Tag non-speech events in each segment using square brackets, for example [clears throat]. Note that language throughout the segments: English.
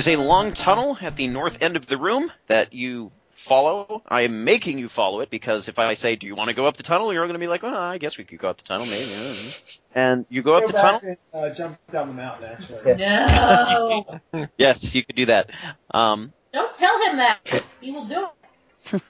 There is a long tunnel at the north end of the room that you follow. I am making you follow it because if I say, "Do you want to go up the tunnel?" you're going to be like, "Well, I guess we could go up the tunnel, maybe." I don't know." And you go up the tunnel. and uh, jump down the mountain, actually. No. [laughs] Yes, you could do that. Um, Don't tell him that. He will do it.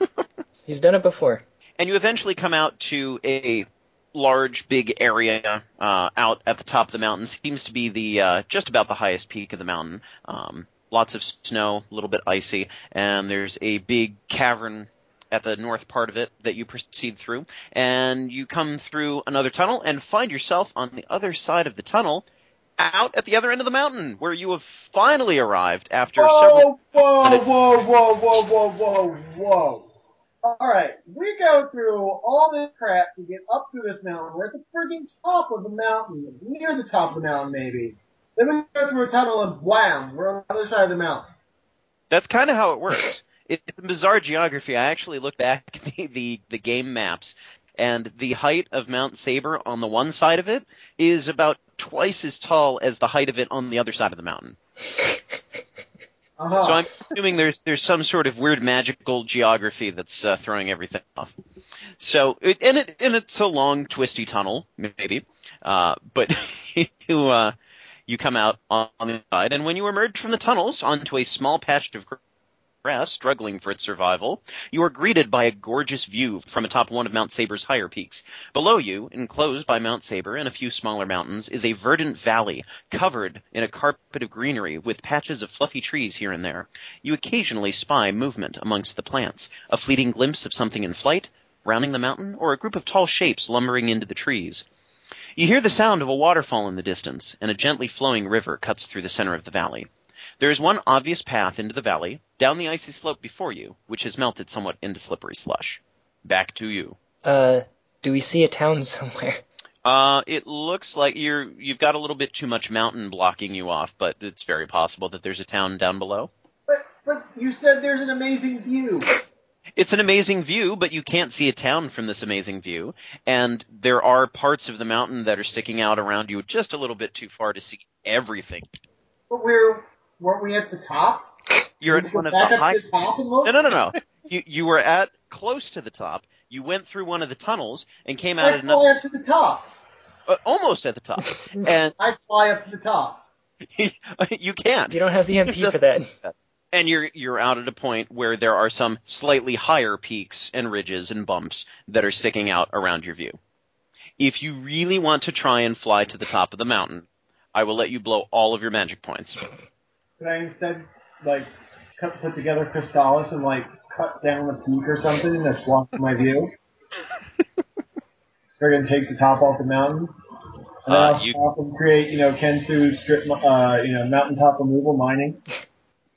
[laughs] He's done it before. and you eventually come out to a large, big area uh, out at the top of the mountain. Seems to be the uh, just about the highest peak of the mountain. Um, lots of snow, a little bit icy, and there's a big cavern at the north part of it that you proceed through. And you come through another tunnel and find yourself on the other side of the tunnel. Out at the other end of the mountain, where you have finally arrived after several. Whoa, whoa, whoa, whoa, whoa, whoa, whoa, whoa. Alright, we go through all this crap to get up to this mountain. We're at the freaking top of the mountain, near the top of the mountain maybe. Then we go through a tunnel and wham, we're on the other side of the mountain. That's kind of how it works. It's bizarre geography. I actually looked back at [laughs] the, the, the game maps, and the height of Mount Saber on the one side of it is about twice as tall as the height of it on the other side of the mountain. Uh-huh. So I'm assuming there's there's some sort of weird magical geography that's uh, throwing everything off. So it, and it and it's a long twisty tunnel maybe, uh, but [laughs] you uh, you come out on the side, and when you emerge from the tunnels onto a small patch of grass struggling for its survival, you are greeted by a gorgeous view from atop one of Mount Saber's higher peaks. Below you, enclosed by Mount Saber and a few smaller mountains, is a verdant valley covered in a carpet of greenery with patches of fluffy trees here and there. You occasionally spy movement amongst the plants, a fleeting glimpse of something in flight, rounding the mountain, or a group of tall shapes lumbering into the trees. You hear the sound of a waterfall in the distance, and a gently flowing river cuts through the center of the valley. There is one obvious path into the valley, down the icy slope before you, which has melted somewhat into slippery slush. Back to you. Uh, do we see a town [laughs] somewhere? Uh, it looks like you're you've got a little bit too much mountain blocking you off, but it's very possible that there's a town down below. But, but you said there's an amazing view. It's an amazing view, but you can't see a town from this amazing view, and there are parts of the mountain that are sticking out around you just a little bit too far to see everything. But we're, weren't we at the top? You're at one of the up high. to the top and look? No, no, no, no. You you were at close to the top. You went through one of the tunnels and came out I at fly another, up to the top. uh, almost at the top, [laughs] and I fly up to the top. [laughs] you can't. You don't have the MP for that. [laughs] And you're you're out at a point where there are some slightly higher peaks and ridges and bumps that are sticking out around your view. If you really want to try and fly to the top of the mountain, I will let you blow all of your magic points. Could I instead, like, cut, put together Crystalis and, like, cut down the peak or something that's blocking my view? [laughs] We're gonna take the top off the mountain. And Uh, I'll you- stop and create, you know, Kensu strip, uh, you know, mountaintop removal mining.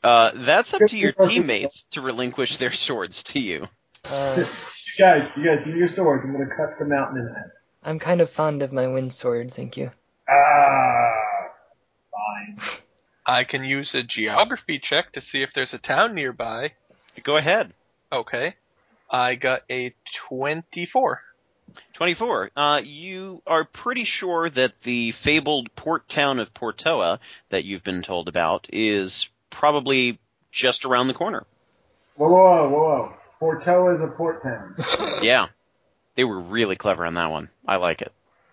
Uh, that's up to your teammates to relinquish their swords to you. Uh, [laughs] You guys, you guys, give me your swords. I'm gonna cut the mountain in half. I'm kind of fond of my wind sword, thank you. Ah, [laughs] fine. I can use a geography check to see if there's a town nearby. Go ahead. Okay. I got a 24. 24. Uh, you are pretty sure that the fabled port town of Portoa that you've been told about is probably just around the corner. Whoa, whoa, whoa, whoa. Porto is a port town. [laughs] Yeah. They were really clever on that one. I like it.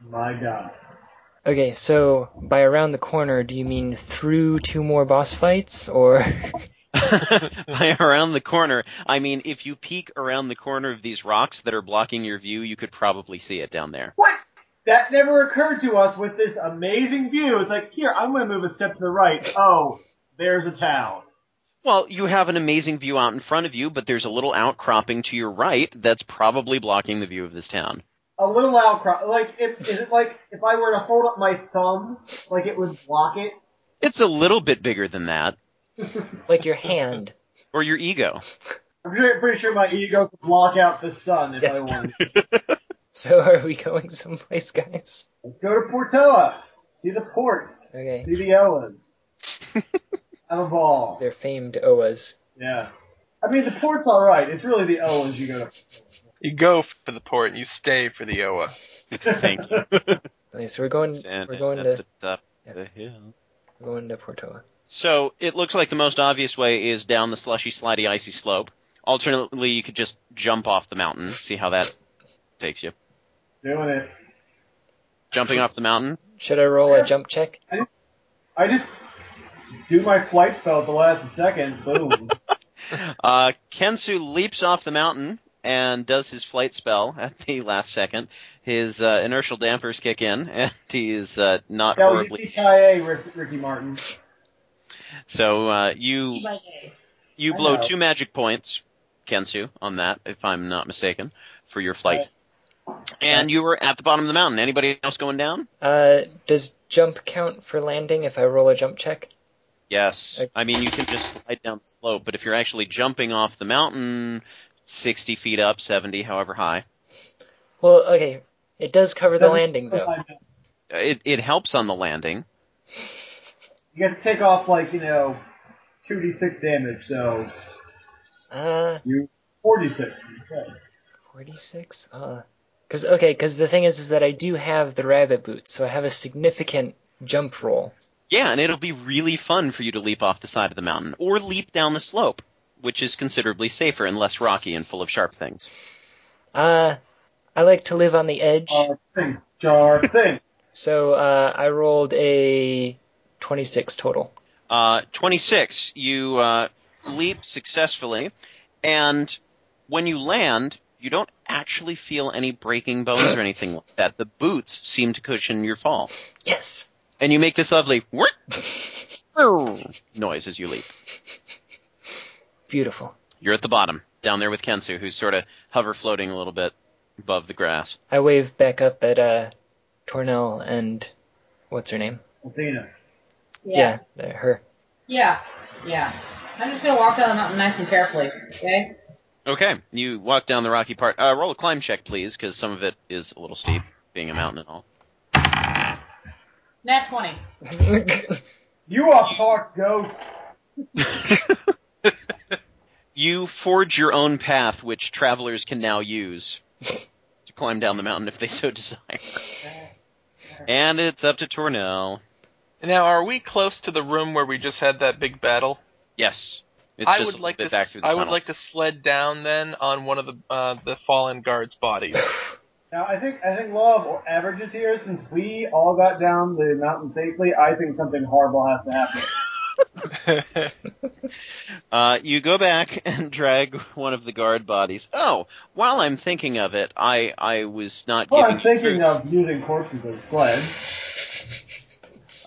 My God. Okay, so by around the corner, do you mean through two more boss fights, or [laughs] By around the corner, I mean if you peek around the corner of these rocks that are blocking your view, you could probably see it down there. What? That never occurred to us with this amazing view. It's like, here, I'm gonna move a step to the right. Oh, there's a town. Well, you have an amazing view out in front of you, but there's a little outcropping to your right that's probably blocking the view of this town. A little outcrop. Like, if, is it like if I were to hold up my thumb, like it would block it? It's a little bit bigger than that. [laughs] like your hand? Or your ego. I'm pretty, pretty sure my ego could block out the sun if Yeah. I wanted. [laughs] So are we going someplace, guys? Let's go to Portoa. See the ports. Okay, See the Oas. [laughs] Have a ball. they're famed OAs. Yeah. I mean, the port's alright. It's really the Oas you go to. You go for the port and you stay for the Oa. Thank you. [laughs] Okay, so we're going, Standing we're going to, the top yeah. of the hill. we're going to Portoa. So it looks like the most obvious way is down the slushy, slidey, icy slope. Alternately, you could just jump off the mountain. See how that takes you. Doing it. Jumping off the mountain. Should I roll a jump check? I just, I just do my flight spell at the last second. Boom. [laughs] Uh, Kensu leaps off the mountain and does his flight spell at the last second. His uh, inertial dampers kick in, [laughs] and he is uh, not that was horribly. HIA, Rick, Ricky Martin. So uh, you you I blow know. two magic points, Kensu, on that, if I'm not mistaken, for your flight. And you were at the bottom of the mountain. Anybody else going down? Uh, does jump count for landing if I roll a jump check? Yes. I mean, you can just slide down the slope, but if you're actually jumping off the mountain, 60 feet up, 70, however high, Well, okay. It does cover the landing though. it, it helps on the landing. You get to take off like, you know, 2d6 damage, so Uh, you 4d6 instead. 46? Uh, cause, okay, cause the thing is, is that I do have the rabbit boots, so I have a significant jump roll. Yeah, and it'll be really fun for you to leap off the side of the mountain, or leap down the slope, which is considerably safer and less rocky and full of sharp things. Uh, I like to live on the edge, Jar thing. Jar [laughs] thing. so, uh, I rolled a 26 total. Uh, 26, you uh, leap successfully, and when you land, you don't actually feel any breaking bones or [coughs] anything like that. The boots seem to cushion your fall. Yes! And you make this lovely whirt [laughs] noise as you leap. Beautiful. You're at the bottom, down there with Kensu, who's sort of hover floating a little bit above the grass. I wave back up at, uh, Tornell and, what's her name? Athena. Yeah. there, her. Yeah. Yeah. I'm just gonna walk down the mountain nice and carefully. Okay. Okay, you walk down the rocky part. Uh, roll a climb check, please, because some of it is a little steep, being a mountain and all. Nat twenty. [laughs] You are part goat. [laughs] You forge your own path, which travelers can now use to climb down the mountain if they so desire. And it's up to Tornell. Now, are we close to the room where we just had that big battle? Yes, it's I just would like to. back through the I tunnel. would like to sled down then on one of the uh, the fallen guards' bodies. [laughs] Now I think I think law of averages here. Since we all got down the mountain safely, I think something horrible has to happen. [laughs] Uh, you go back and drag one of the guard bodies. Oh, while I'm thinking of it, I I was not Well, giving I'm thinking you truths. of using corpses as sleds.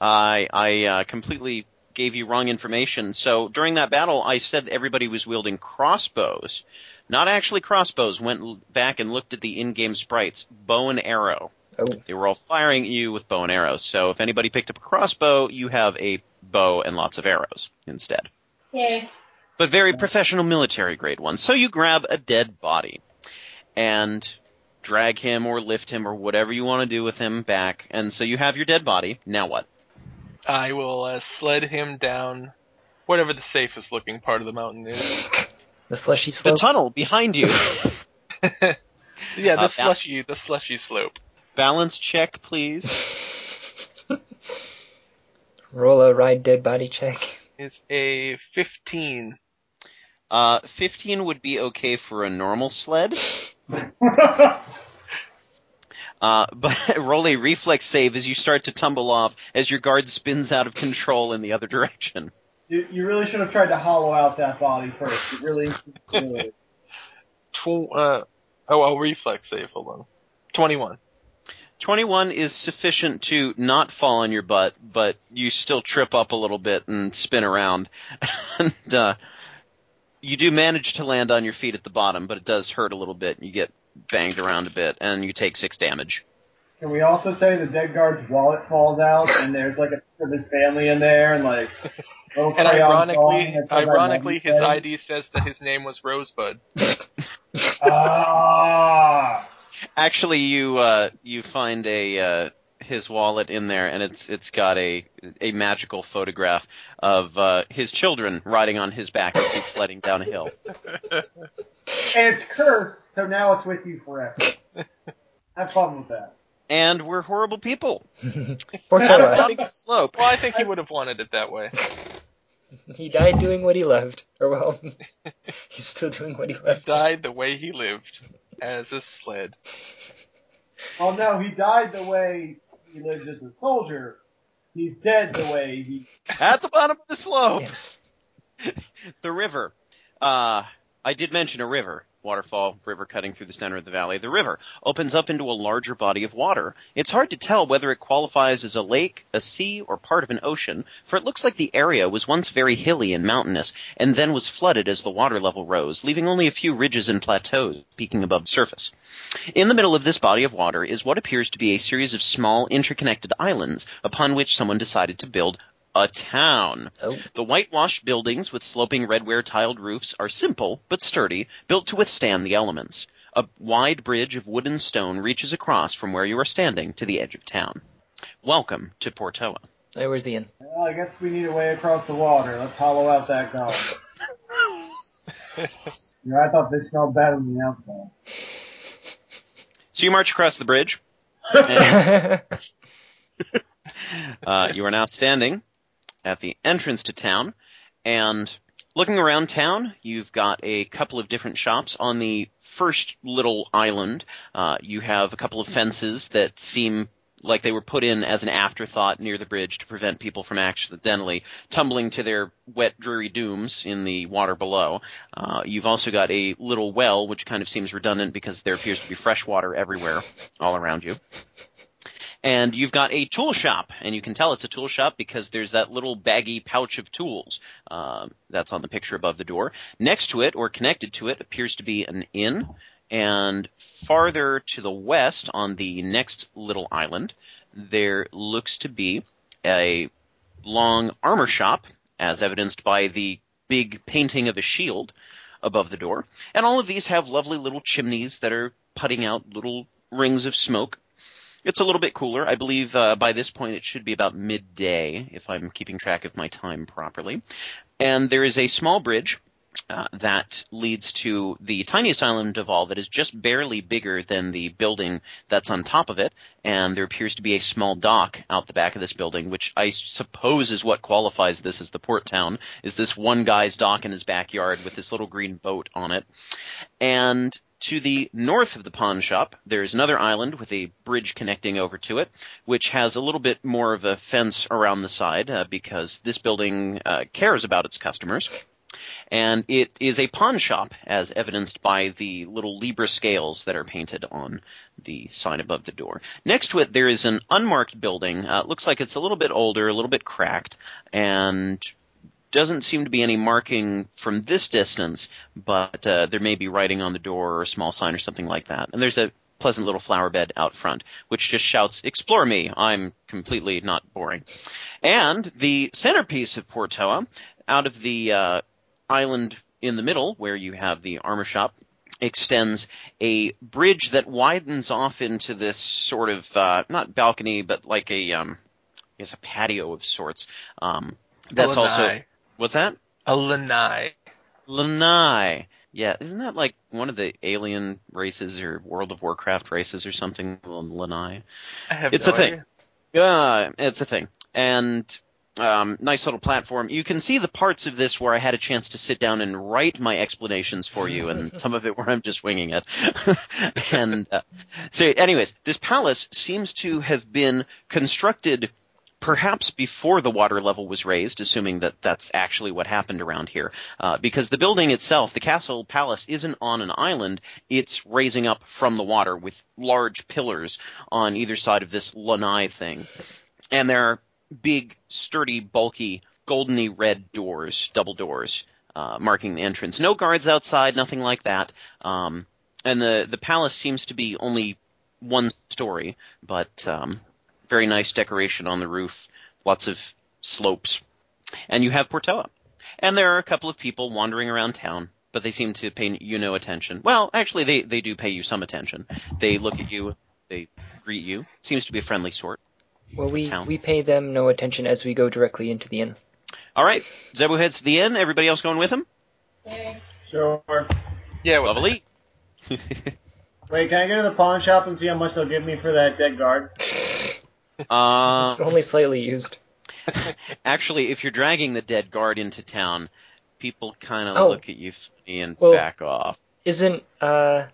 I I uh, completely gave you wrong information. So during that battle, I said everybody was wielding crossbows, not actually crossbows. Went l- back and looked at the in-game sprites, bow and arrow. Oh. They were all firing at you with bow and arrows. So if anybody picked up a crossbow, you have a bow and lots of arrows instead. Yay. But very professional military grade ones. So you grab a dead body and drag him or lift him or whatever you want to do with him back. And so you have your dead body. Now what? I will uh, sled him down whatever the safest looking part of the mountain is. [laughs] The slushy slope. The slope. tunnel behind you. [laughs] yeah, the Uh, that- slushy, the slushy slope. Balance check, please. [laughs] Roll a ride dead body check. Is a 15. Uh, 15 would be okay for a normal sled. [laughs] Uh, but roll a reflex save as you start to tumble off as your guard spins out of control in the other direction. You, you really should have tried to hollow out that body first. You really. really. [laughs] Tw- uh, oh, I'll reflex save. Hold on. 21. 21 is sufficient to not fall on your butt, but you still trip up a little bit and spin around. [laughs] and, uh, you do manage to land on your feet at the bottom, but it does hurt a little bit. You get banged around a bit, and you take six damage. Can we also say the dead guard's wallet falls out and there's like a picture of his family in there and like little And ironically, drawing that says, "I love ironically, his ID says that his name was Rosebud. [laughs] Ah. Actually, you uh, you find a uh, his wallet in there, and it's it's got a a magical photograph of uh, his children riding on his back as he's sledding down a hill. [laughs] And it's cursed, so now it's with you forever. [laughs] Have fun with that. And we're horrible people. Poor At the Torwa. bottom of the slope. Well, I think he would have wanted it that way. [laughs] He died doing what he loved. Or well, [laughs] he's still doing what he loved. Died the way he lived, as a sled. [laughs] Oh no, he died the way he lived as a soldier. He's dead the way he. At the bottom of the slope, Yes. the river. Uh, I did mention a river. Waterfall, river cutting through the center of the valley. The river opens up into a larger body of water. It's hard to tell whether it qualifies as a lake, a sea, or part of an ocean, for it looks like the area was once very hilly and mountainous, and then was flooded as the water level rose, leaving only a few ridges and plateaus peaking above the surface. In the middle of this body of water is what appears to be a series of small, interconnected islands, upon which someone decided to build a town. Oh. The whitewashed buildings with sloping redware tiled roofs are simple but sturdy, built to withstand the elements. A wide bridge of wood and stone reaches across from where you are standing to the edge of town. Welcome to Portoa. Hey, where's the inn? Well, I guess we need a way across the water. Let's hollow out that gulf. [laughs] you know, I thought they smelled bad on the outside. So you march across the bridge. [laughs] and, [laughs] uh, you are now standing at the entrance to town, and looking around town, you've got a couple of different shops. On the first little island, uh, you have a couple of fences that seem like they were put in as an afterthought near the bridge to prevent people from accidentally tumbling to their wet, dreary dooms in the water below. Uh, you've also got a little well, which kind of seems redundant because there appears to be fresh water everywhere all around you. And you've got a tool shop, and you can tell it's a tool shop because there's that little baggy pouch of tools uh, that's on the picture above the door. Next to it, or connected to it, appears to be an inn. And farther to the west, on the next little island, there looks to be a long armor shop, as evidenced by the big painting of a shield above the door. And all of these have lovely little chimneys that are putting out little rings of smoke. It's a little bit cooler. I believe uh, by this point it should be about midday, if I'm keeping track of my time properly. And there is a small bridge uh, that leads to the tiniest island of all that is just barely bigger than the building that's on top of it. And there appears to be a small dock out the back of this building, which I suppose is what qualifies this as the port town, is this one guy's dock in his backyard with this little green boat on it. And to the north of the pawn shop, there's another island with a bridge connecting over to it, which has a little bit more of a fence around the side uh, because this building uh, cares about its customers. And it is a pawn shop, as evidenced by the little Libra scales that are painted on the sign above the door. Next to it, there is an unmarked building. Uh, looks like it's a little bit older, a little bit cracked, and doesn't seem to be any marking from this distance, but uh, there may be writing on the door or a small sign or something like that. And there's a pleasant little flower bed out front, which just shouts, explore me. I'm completely not boring. And the centerpiece of Portoa, out of the uh, island in the middle, where you have the armor shop, extends a bridge that widens off into this sort of, uh, not balcony, but like a, um, I guess a patio of sorts. Um, that's also, what's that? A lanai. Lanai. Yeah, isn't that like one of the alien races or World of Warcraft races or something? Lanai. I have It's no a thing. idea. Yeah, it's a thing. And um, nice little platform. You can see the parts of this where I had a chance to sit down and write my explanations for you, and [laughs] some of it where I'm just winging it. [laughs] and uh, so, anyways, this palace seems to have been constructed perhaps before the water level was raised, assuming that that's actually what happened around here. Uh, because the building itself, the castle palace, isn't on an island, it's raising up from the water with large pillars on either side of this lanai thing. And there are big, sturdy, bulky, goldeny red doors, double doors, uh, marking the entrance. No guards outside, nothing like that. Um, and the, the palace seems to be only one story, but um, very nice decoration on the roof, lots of slopes. And you have Portoa. And there are a couple of people wandering around town, but they seem to pay you no attention. Well, actually, they, they do pay you some attention. They look at you, they greet you. Seems to be a friendly sort. Well, we, Town. we pay them no attention as we go directly into the inn. All right, Zebu heads to the inn. Everybody else going with him? Yay. Sure. Yeah, well, Lovely. [laughs] Wait, can I go to the pawn shop and see how much they'll give me for that dead guard? uh, [laughs] It's only slightly used. [laughs] Actually, if you're dragging the dead guard into town, people kind of Oh. look at you and Well- back off. Isn't uh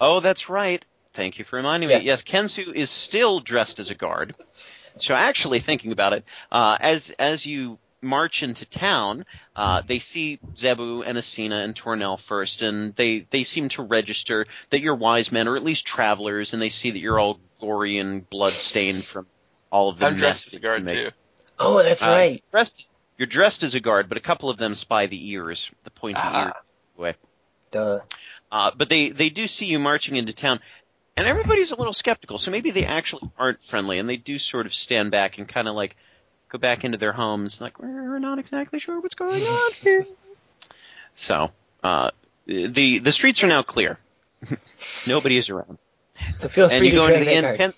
Oh, that's right. Thank you for reminding Yeah. me. Yes, Kensu is still dressed as a guard. So actually thinking about it, uh, as as you march into town, uh, they see Zebu and Asina and Tornell first, and they, they seem to register that you're wise men, or at least travelers, and they see that you're all gory and blood stained from all of the I'm mess dressed as a guard make. too. oh that's Uh, right. Dressed, you're dressed as a guard, but a couple of them spy the ears, the pointy Ah. ears. Way. Duh. Uh, but they, they do see you marching into town, and everybody's a little skeptical, so maybe they actually aren't friendly, and they do sort of stand back and kind of like go back into their homes, like, we're not exactly sure what's going [laughs] on here. So, uh, the, the streets are now clear. [laughs] Nobody is around. So feel and free you to go into the that inn. card. Ken,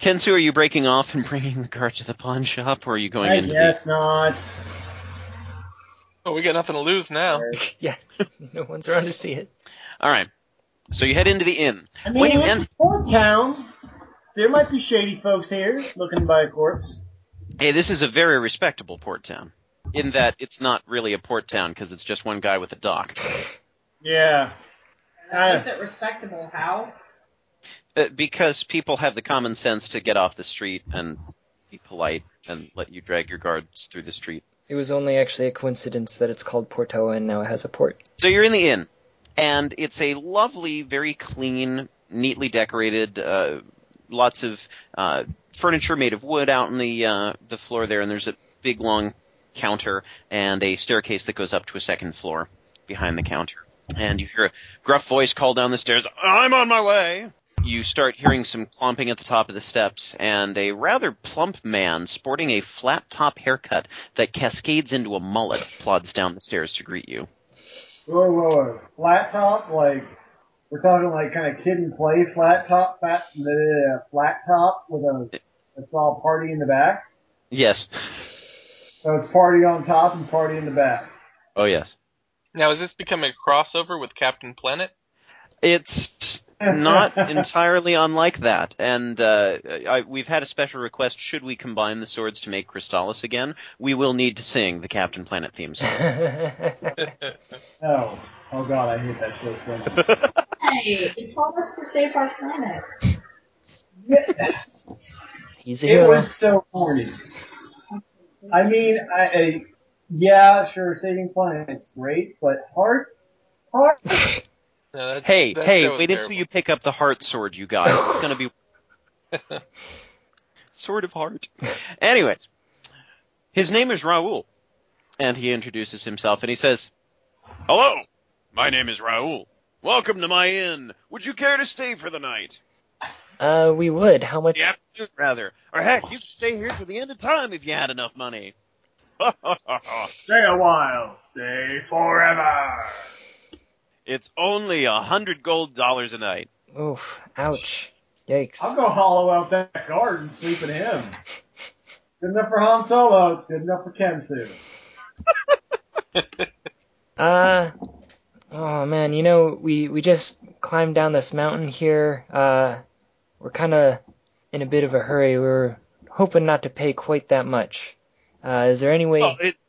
Kensu, are you breaking off and [laughs] bringing the cart to the pawn shop, or are you going I into guess not. Oh, we got nothing to lose now. yeah. No one's around to see it. Alright. So you head into the inn. I mean, When you it's en- a port town. There might be shady folks here looking to buy a corpse. Hey, this is a very respectable port town. In that it's not really a port town because it's just one guy with a dock. Yeah. That makes it respectable. How? Uh, because people have the common sense to get off the street and be polite and let you drag your guards through the street. It was only actually a coincidence that it's called Portoa and now it has a port. So you're in the inn, and it's a lovely, very clean, neatly decorated, uh, lots of uh, furniture made of wood out on the uh, the floor there, and there's a big long counter and a staircase that goes up to a second floor behind the counter. And you hear a gruff voice call down the stairs, "I'm on my way." You start hearing some clomping at the top of the steps, and a rather plump man sporting a flat top haircut that cascades into a mullet plods down the stairs to greet you. Whoa, whoa, whoa. Flat top, like, we're talking like kind of kid and play flat top, fat, uh, flat top with a, it's all party in the back. Yes. So it's party on top and party in the back. Oh yes. Now, is this becoming a crossover with Captain Planet? It's not entirely unlike that, and uh, I, we've had a special request. Should we combine the swords to make Crystalis again? We will need to sing the Captain Planet theme song. [laughs] Oh, oh god, I hate that show so much. Hey, he told us to save our planet. Yeah, [laughs] He's a it hero. was so corny. I mean, I, I yeah, sure, saving planet's great, but heart, heart. No, that, hey, that hey, show was wait until you pick up the heart sword, you guys. It's gonna be [laughs] sword of heart. Anyways, his name is Raoul, and he introduces himself, and he says, "Hello, my name is Raoul. Welcome to my inn. Would you care to stay for the night?" Uh, we would. How much? the afternoon, rather. Or heck, you could stay here till the end of time if you had enough money. [laughs] Stay a while, stay forever. It's only a hundred gold dollars a night. Oof. Ouch. Yikes. I'll go hollow out that guard and sleep in him. Good enough for Han Solo, it's good enough for Kensu. [laughs] Uh, oh man, you know, we, we just climbed down this mountain here. Uh, we're kind of in a bit of a hurry. We're hoping not to pay quite that much. Uh, is there any way? Oh, it's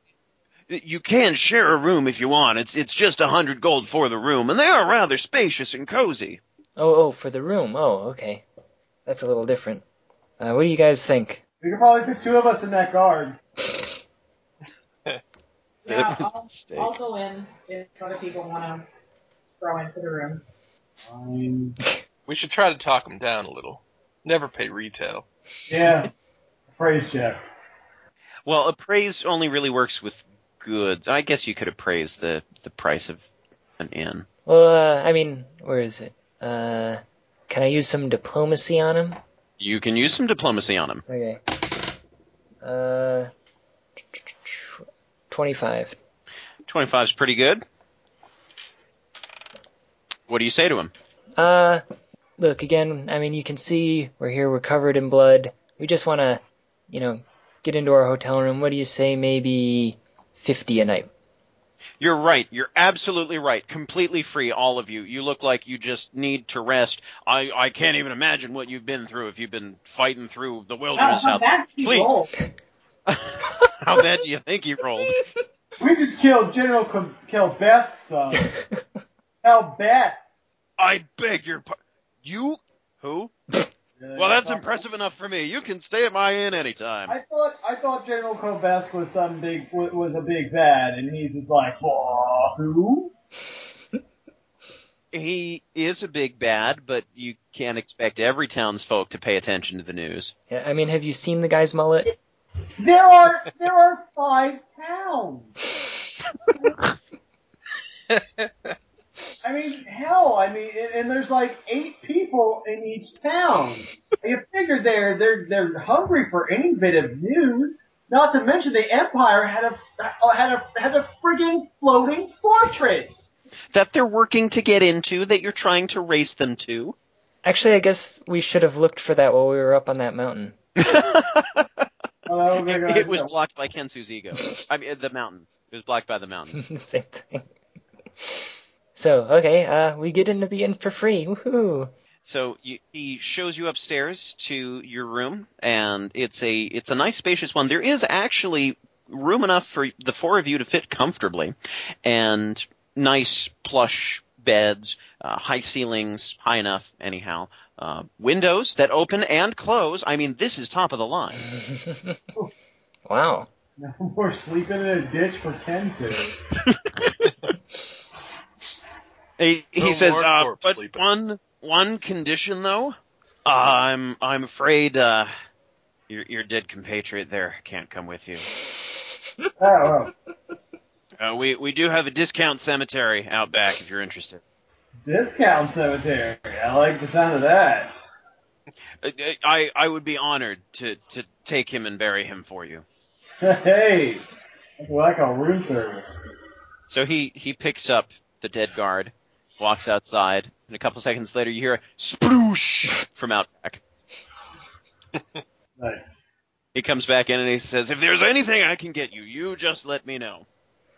you can share a room if you want. It's it's just a hundred gold for the room, and they are rather spacious and cozy. Oh, oh, for the room. Oh, okay. That's a little different. Uh, what do you guys think? We could probably fit two of us in that guard. [laughs] Yeah, That was a I'll. I'll go in if other people want to throw into the room. Fine. [laughs] We should try to talk him down a little. Never pay retail. Yeah. Praise check. Well, appraise only really works with goods. I guess you could appraise the the price of an inn. Well, uh, I mean, where is it? Uh, can I use some diplomacy on him? You can use some diplomacy on him. Okay. Uh, twenty-five. Twenty five is pretty good. What do you say to him? Uh, look again. I mean, you can see we're here. We're covered in blood. We just want to, you know, get into our hotel room. What do you say? Maybe fifty a night. You're right. You're absolutely right. Completely free, all of you. You look like you just need to rest. I, I can't even imagine what you've been through if you've been fighting through the oh, wilderness how out there. bad Please. [laughs] How bad do you think he rolled? [laughs] We just killed General K- Kelbesk's son. [laughs] Kelbesk. I beg your pardon. You? Who? Well, that's impressive enough for me. You can stay at my inn anytime. I thought I thought General Kelbesk was some big was a big bad, and he's just like, who? He is a big bad, but you can't expect every townsfolk to pay attention to the news. Yeah, I mean, have you seen the guy's mullet? There are there are five towns. [laughs] I mean, hell, I mean, and, and there's like eight people in each town. You figure they're they're they're hungry for any bit of news. Not to mention the Empire had a had a has a friggin' floating fortress. That they're working to get into, that you're trying to race them to. Actually, I guess we should have looked for that while we were up on that mountain. [laughs] Oh, it, it was blocked by Kensu's ego. I mean, the mountain. It was blocked by the mountain. [laughs] Same thing. So, okay, uh, we get into the inn for free. Woohoo! So you, he shows you upstairs to your room, and it's a it's a nice spacious one. There is actually room enough for the four of you to fit comfortably, and nice plush beds, uh, high ceilings, high enough anyhow. Uh, windows that open and close. I mean, this is top of the line. [laughs] wow. No more sleeping in a ditch for Kensu. [laughs] He, he No says, uh, but sleeping. one one condition though. Uh, I'm I'm afraid uh, your your dead compatriot there can't come with you. [laughs] Oh, oh. Uh, we we do have a discount cemetery out back if you're interested. discount cemetery. I like the sound of that. Uh, I I would be honored to to take him and bury him for you. [laughs] Hey, what I call room service. So he he picks up the dead guard, walks outside, and a couple seconds later you hear a sploosh from out back. [laughs] Nice. He comes back in and he says, "If there's anything I can get you, you just let me know."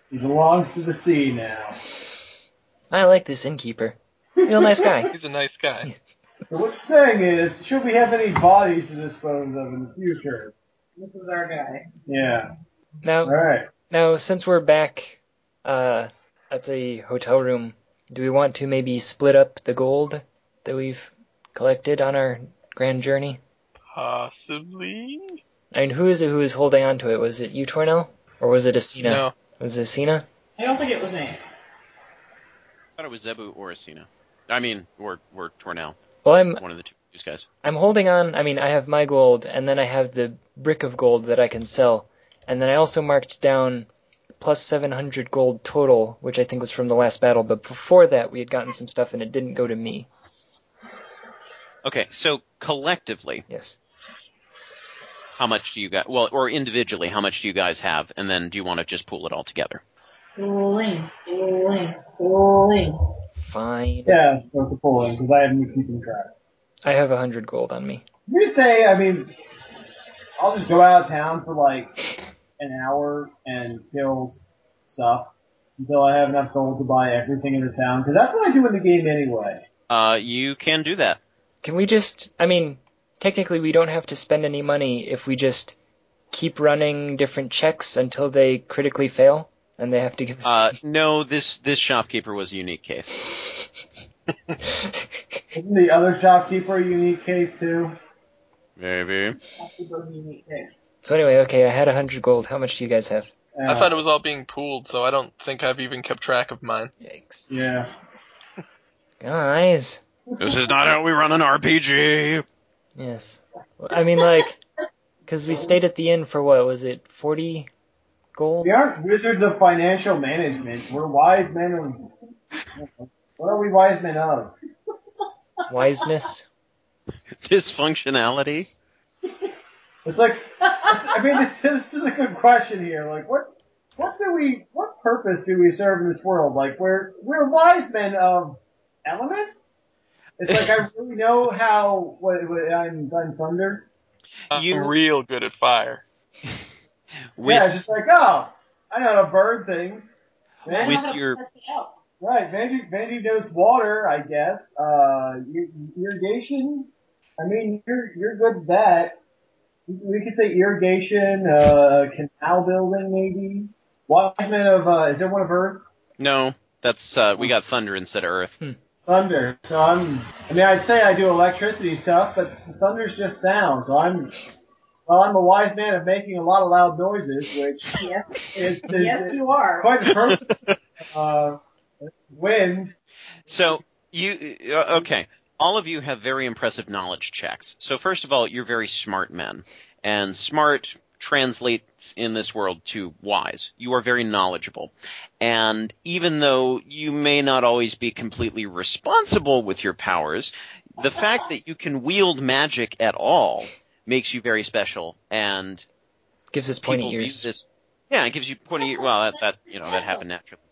He belongs to the sea now. I like this innkeeper. Real nice guy. He's a nice guy. So [laughs] what you're saying is, should we have any bodies to dispose of in the future? This is our guy. Yeah. Now, Alright. now, since we're back uh, at the hotel room, do we want to maybe split up the gold that we've collected on our grand journey? Possibly. I mean, who is it who is holding on to it? Was it you, Tornell? Or was it Asina? No. Was it Asina? I don't think it was me. I thought it was Zebu or Asina. I mean, or or Tornell, Well, I'm one of the two these guys. I'm holding on. I mean, I have my gold, and then I have the brick of gold that I can sell, and then I also marked down plus 700 gold total, which I think was from the last battle. But before that, we had gotten some stuff, and it didn't go to me. Okay, so collectively, Yes. how much do you guys? Well, or individually, how much do you guys have? And then do you want to just pool it all together? Pulling, pulling, pulling. Fine. Yeah, start the pulling, because I haven't keeping track. I have 100 gold on me. You say, I mean, I'll just go out of town for like an hour and kills stuff until I have enough gold to buy everything in the town, because that's what I do in the game anyway. Uh, you can do that. Can we just? I mean, technically, we don't have to spend any money if we just keep running different checks until they critically fail, and they have to give us. Uh, no, this this shopkeeper was a unique case. [laughs] Isn't the other shopkeeper a unique case too? Maybe. That's the big unique case. So anyway, okay, I had 100 gold. How much do you guys have? Uh, I thought it was all being pooled, so I don't think I've even kept track of mine. Yikes. Yeah. Guys. This is not how we run an RPG. Yes. Well, I mean, like, because we stayed at the inn for what was it, 40 gold? We aren't wizards of financial management. We're wise men of. What are we wise men of? Wiseness? Dysfunctionality. It's like, I mean, this, this is a good question here. Like, what, what do we, what purpose do we serve in this world? Like, we're, we're wise men of elements? It's like, I really know how, what, what I'm, I'm thunder. I'm You- real good at fire. With [laughs] yeah, it's just like, oh, I know how to burn things. I know With how your- test it out. Right, Vandy, Vandy knows water, I guess. Uh, irrigation. I mean, you're you're good at that. We could say irrigation, uh, canal building maybe. Wise men of, uh, is there one of Earth? No, that's uh, we got thunder instead of earth. Thunder. So I'm, I mean, I'd say I do electricity stuff, but thunder's just sound. So I'm, well, I'm a wise man of making a lot of loud noises, which [laughs] Yes, is, is, yes, you are. quite the purpose. [laughs] uh, wind. So you uh, okay? All of you have very impressive knowledge checks. So first of all, you're very smart men, and smart translates in this world to wise. You are very knowledgeable, and even though you may not always be completely responsible with your powers, the fact that you can wield magic at all makes you very special, and Gives us pointy ears. this. Yeah, it gives you pointy. Ears. Well, that, that you know that happened naturally,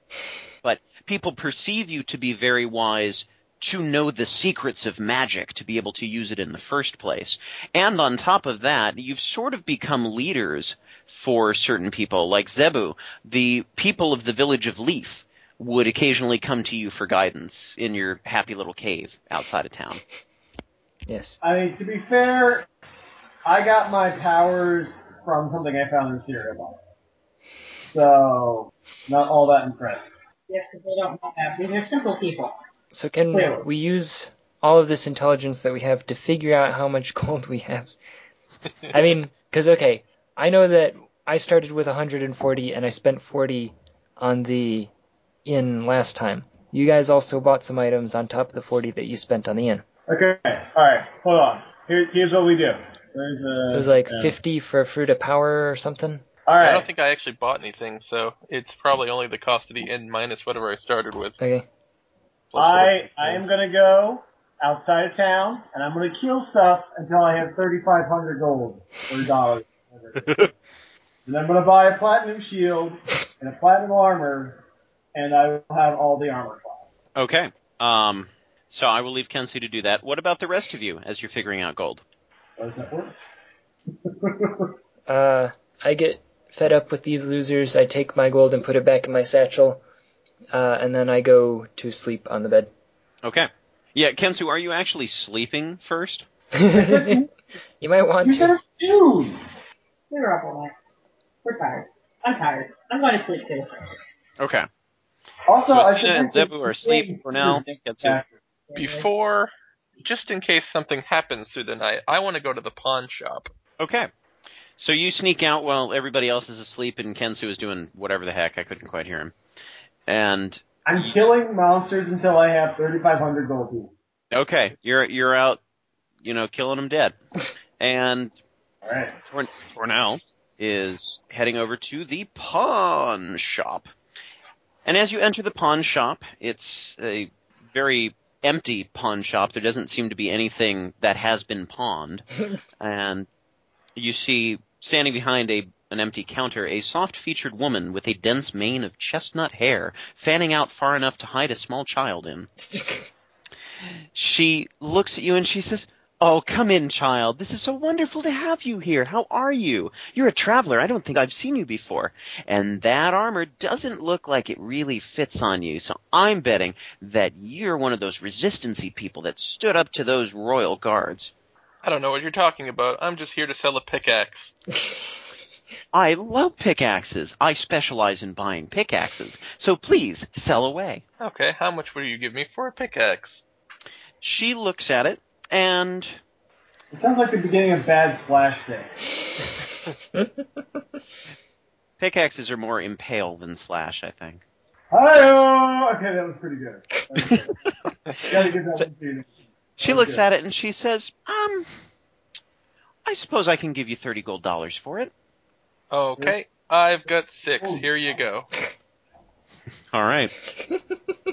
but people perceive you to be very wise to know the secrets of magic to be able to use it in the first place. And on top of that, you've sort of become leaders for certain people, like Zebu. The people of the village of Leaf would occasionally come to you for guidance in your happy little cave outside of town. Yes. I mean, to be fair, I got my powers from something I found in the cereal box. So, not all that impressive. Yes, because they don't know that. These are simple people. So can Clearly. we use all of this intelligence that we have to figure out how much gold we have? [laughs] I mean, because okay, I know that I started with 140 and I spent 40 on the inn last time. You guys also bought some items on top of the 40 that you spent on the inn. Okay, alright, hold on. Here, here's what we do. There's a, It was like yeah. 50 for fruit of power or something. All right. I don't think I actually bought anything, so it's probably only the cost of the inn minus whatever I started with. Okay. Plus I, I am gonna go outside of town, and I'm gonna kill stuff until I have 3,500 gold, or dollars. [laughs] and I'm gonna buy a platinum shield, and a platinum armor, and I will have all the armor class. Okay. Um, so I will leave Kenzie to do that. What about the rest of you as you're figuring out gold? How does that work? [laughs] Uh, I get fed up with these losers. I take my gold and put it back in my satchel, uh, and then I go to sleep on the bed. Okay. Yeah, Kensu, are you actually sleeping first? [laughs] [laughs] you might want You to. said a dude! We were up all night. We're tired. I'm tired. I'm going to sleep too. Okay. Also, So I Asina should and mention- Zebu are asleep for now. Kensu. Before, just in case something happens through the night, I want to go to the pawn shop. Okay. So you sneak out while everybody else is asleep and Kensu is doing whatever the heck. I couldn't quite hear him. And I'm killing monsters until I have 3,500 gold pieces. okay, you're you're out, you know, killing them dead. And Alright. Torn- Tornell is heading over to the pawn shop. And as you enter the pawn shop, it's a very empty pawn shop. There doesn't seem to be anything that has been pawned. [laughs] and you see standing behind a an empty counter a soft-featured woman with a dense mane of chestnut hair fanning out far enough to hide a small child in. [laughs] She looks at you and she says, Oh, come in, child. This is so wonderful to have you here. How are you? You're a traveler. I don't think I've seen you before. And that armor doesn't look like it really fits on you, so I'm betting that you're one of those resistancy people that stood up to those royal guards. I don't know what you're talking about. I'm just here to sell a pickaxe. [laughs] I love pickaxes. I specialize in buying pickaxes. So please, sell away. Okay, how much would you give me for a pickaxe? She looks at it, and It sounds like the beginning of bad slash day. [laughs] pickaxes are more impale than slash, I think. Hi-oh! Okay, that was pretty good. Was [laughs] good. Gotta give that So- one to you. She looks good. at it and she says, um, I suppose I can give you 30 gold dollars for it. Okay, I've got six. Here you go. [laughs] All right.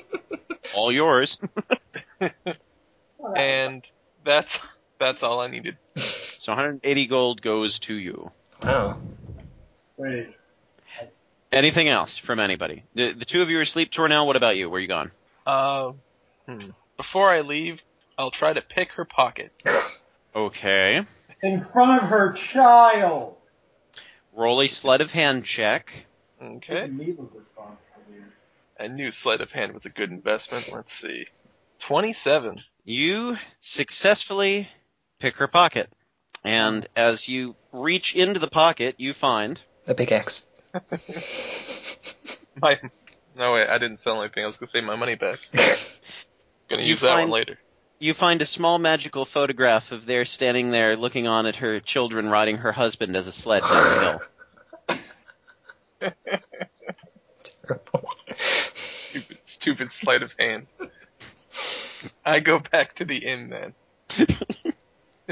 [laughs] All yours. [laughs] And that's that's all I needed. So 180 gold goes to you. wow. Wait. Anything else from anybody? The, the two of you are asleep. Tornell, what about you? Where are you gone? Uh, hmm. Before I leave, I'll try to pick her pocket. Okay. In front of her child! Roll a sleight of hand check. Okay. Needless response, I mean. I knew sleight of hand was a good investment. Let's see. 27. You successfully pick her pocket. And as you reach into the pocket, you find A pickaxe. [laughs] My no wait, I didn't sell anything. I was gonna say my money back. [laughs] Gonna You use that find- one later. You find a small magical photograph of there standing there looking on at her children riding her husband as a sled down the hill. Terrible. [laughs] Stupid, stupid sleight of hand. [laughs] I go back to the inn then.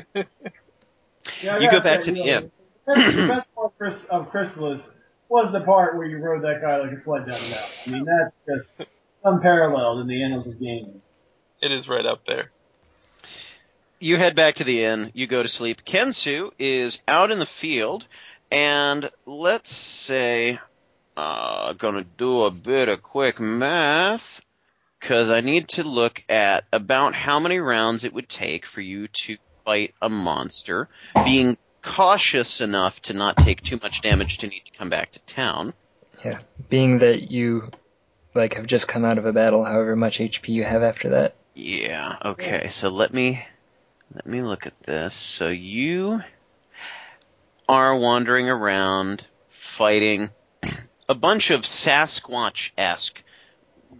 [laughs] Yeah, You go back say, to the know, inn. The best, the best part of Chris- of Crystalis was the part where you rode that guy like a sled down the mountain. I mean, that's just unparalleled in the annals of gaming. It is right up there. You head back to the inn, you go to sleep. Kensu is out in the field, and let's say, uh, gonna do a bit of quick math, cause I need to look at about how many rounds it would take for you to fight a monster, being cautious enough to not take too much damage to need to come back to town. Yeah. Being that you like have just come out of a battle, however much HP you have after that. Yeah, okay, so let me let me look at this. So you are wandering around fighting [clears throat] a bunch of Sasquatch esque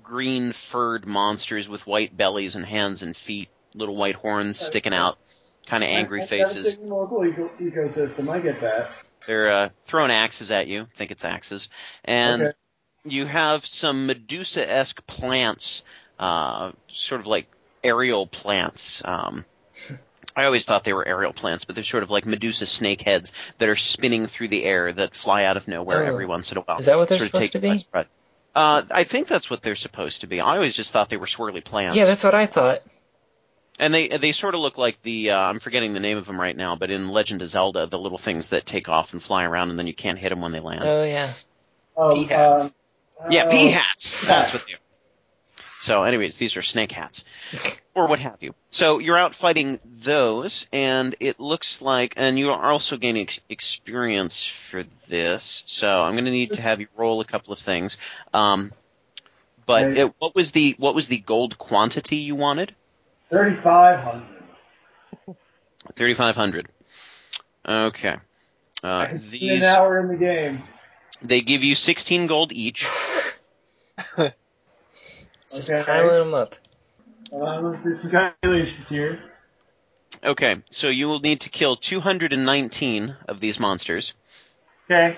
green furred monsters with white bellies and hands and feet, little white horns sticking out, kinda angry I- I faces. stick in the local eco- ecosystem. I get that. They're uh, throwing axes at you. I think it's axes. And Okay. you have some Medusa-esque plants, uh, sort of like aerial plants. Um, I always thought they were aerial plants, but they're sort of like Medusa snake heads that are spinning through the air that fly out of nowhere Oh. every once in a while. Is that what they're Sort supposed to be? Uh, I think that's what they're supposed to be. I always just thought they were swirly plants. Yeah, that's what I thought. And they they sort of look like the uh, I'm forgetting the name of them right now, but in Legend of Zelda, the little things that take off and fly around, and then you can't hit them when they land. Oh yeah. Oh, Peahats. um, Yeah, Peahats. That's what they are. So, anyways, these are snake hats, [laughs] or what have you. So you're out fighting those, and it looks like, and you are also gaining ex- experience for this. So I'm going to need to have you roll a couple of things. Um, but Right. it, what was the what was the gold quantity you wanted? 3,500. Thirty five hundred. Okay. I Uh, can these an hour in the game. they give you sixteen gold each. [laughs] Just Okay. piling them up. Uh, let's do some calculations here. Okay, so you will need to kill 219 of these monsters, Okay.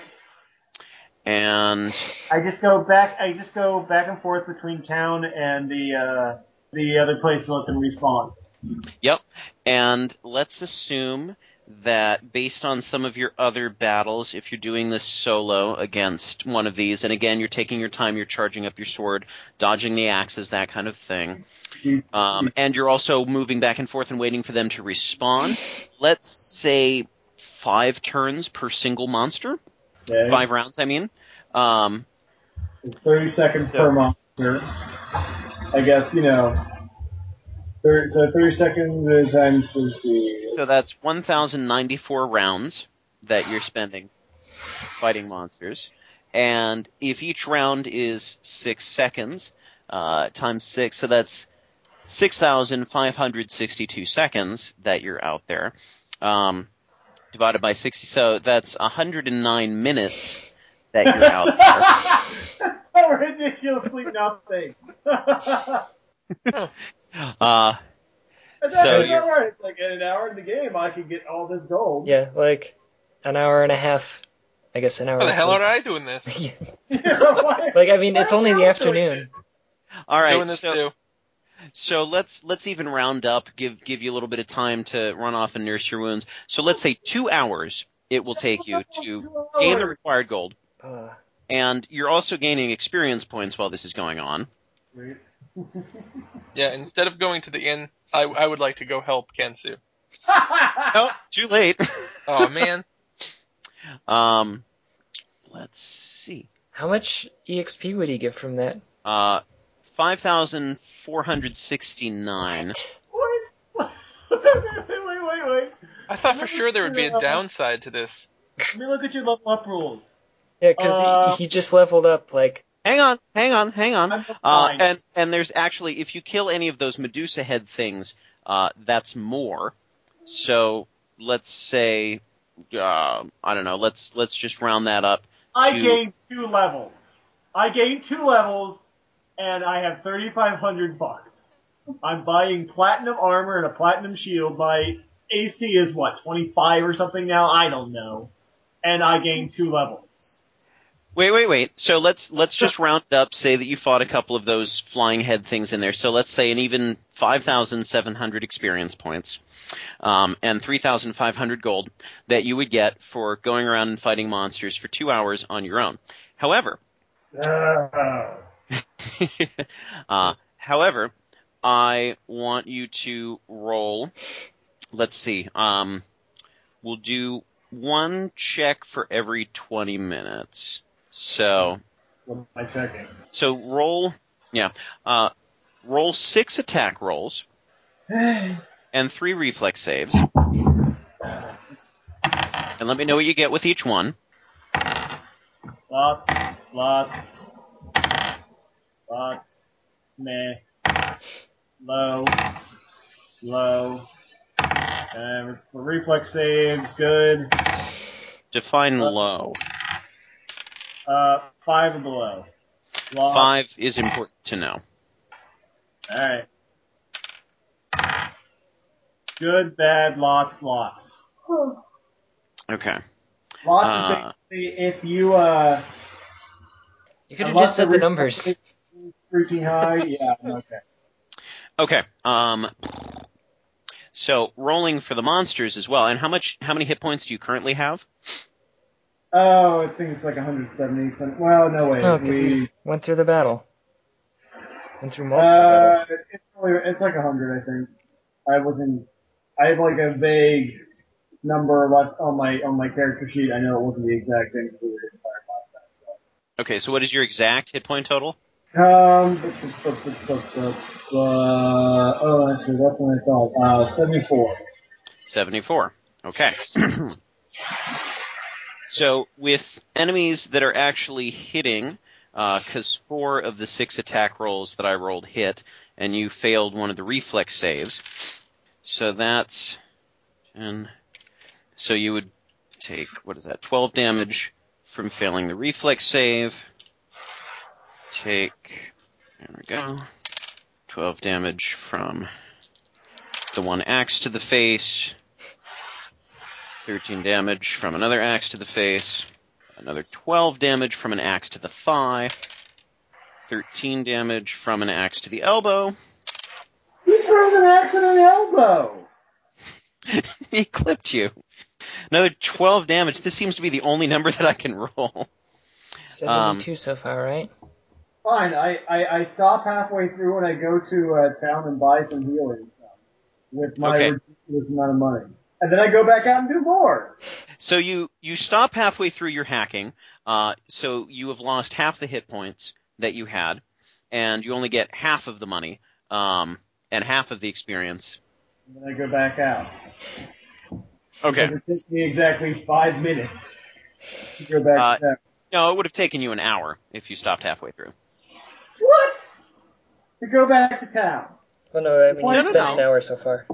and I just go back. I just go back and forth between town and the uh, the other place to let them respawn. yep, and let's assume that based on some of your other battles, if you're doing this solo against one of these, and again you're taking your time, you're charging up your sword, dodging the axes, that kind of thing, um, and you're also moving back and forth and waiting for them to respawn. Let's say five turns per single monster, Okay. five rounds, I mean. Um, Thirty seconds So- per monster. I guess you know. 30, so thirty seconds uh, times. Let's see. So that's 1,094 rounds that you're spending fighting monsters. And if each round is six seconds, uh, times six, so that's 6,562 seconds that you're out there. Um, divided by 60, so that's 109 minutes that you're out [laughs] there. That's so ridiculously nothing. [laughs] Uh, That's So actually you're- not. It's like in an hour in the game, I could get all this gold. Yeah, like an hour and a half. I guess an hour. How the hell are I doing this? [laughs] [laughs] Like I mean, it's only the afternoon. all right, doing this so too. So let's let's even round up, give give you a little bit of time to run off and nurse your wounds. So let's say two hours it will take you [laughs] to gain the required gold, Uh, and you're also gaining experience points while this is going on. Yeah, instead of going to the inn, I, I would like to go help Kensu. [laughs] Oh, too late. [laughs] Oh man, [laughs] um, let's see. how much exp would he get from that? Uh, five thousand four hundred sixty-nine. What? wait, wait, wait, wait. I thought for sure there would be a downside to this. Let me look at your level up rules. Yeah, because Uh, he, he just leveled up like Hang on, hang on, hang on. Uh, and and there's actually, if you kill any of those Medusa head things, uh, that's more. So let's say, uh, I don't know. Let's let's just round that up. I gained two levels. I gained two levels, and I have 3,500 bucks. I'm buying platinum armor and a platinum shield. My AC is what, 25 or something now? I don't know. And I gained two levels. Wait, wait, wait. So let's let's just round up. Say that you fought a couple of those flying head things in there. So let's say an even five thousand seven hundred experience points, um, and three thousand five hundred gold that you would get for going around and fighting monsters for two hours on your own. However, [laughs] uh, however, I want you to roll. Let's see. Um, we'll do one check for every twenty minutes. So. I checking? So roll, yeah, uh, roll six attack rolls [sighs] and three reflex saves, and let me know what you get with each one. Lots, lots, lots, meh, low, low, and reflex saves, good, Define Uh, low. Uh, five or below. Lots, Five is important to know. Alright. Good, bad, lots, lots. Okay. Lots Uh, is basically if you, uh, You could have just said the numbers. save Freaking high, [laughs] yeah, okay. Okay. Um. So rolling for the monsters as well. And how much? How many hit points do you currently have? Oh, I think it's like 170 some, well, no way. Oh, because we, you went through the battle. Went through multiple Uh, battles. it's, probably, it's like hundred, I think. I wasn't. I have like a vague number left on my on my character sheet. I know it wasn't the exact thing. because we were in fire Okay. So what is your exact hit point total? Um. uh, oh, actually, that's what I thought. Uh, seventy-four. 74. Okay. [clears throat] so with enemies that are actually hitting, uh, because four of the six attack rolls that I rolled hit, and you failed one of the reflex saves. So that's and So you would take, what is that, 12 damage from failing the reflex save. Take, there we go, 12 damage from the one axe to the face. 13 damage from another axe to the face. Another 12 damage from an axe to the thigh. 13 damage from an axe to the elbow. He throws an axe in an elbow. [laughs] he clipped you. Another 12 damage. This seems to be the only number that I can roll. 72 so far, right? Fine. I, I I stop halfway through and I go to uh, town and buy some healing with my Okay. ridiculous amount of money, and then I go back out and do more. So you, you stop halfway through your hacking, uh, so you have lost half the hit points that you had, and you only get half of the money, um, and half of the experience. And then I go back out. Okay. Because It takes me exactly five minutes to go back Uh, to. No, it would have taken you an hour if you stopped halfway through. What? To go back to town. Well, no, I mean, No, you no, spent no. an hour so far.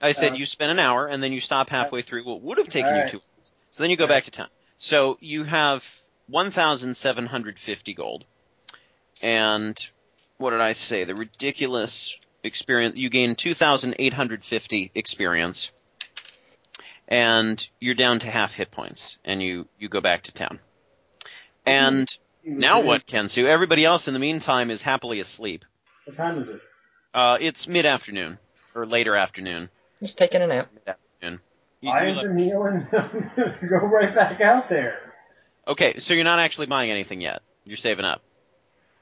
I said Uh, you spend an hour and then you stop halfway through what would have taken Alright. you two hours. So then you go back to town. So you have 1,750 gold. And what did I say? The ridiculous experience, you gain 2,850 experience. And you're down to half hit points and you, you go back to town. And now what, Kensu? Everybody else in the meantime is happily asleep. What time is it? Uh, it's mid-afternoon. Or later afternoon. Just taking a nap. Mid-afternoon. You- I you am left- some healing. go right back out there. Okay, so you're not actually buying anything yet. You're saving up.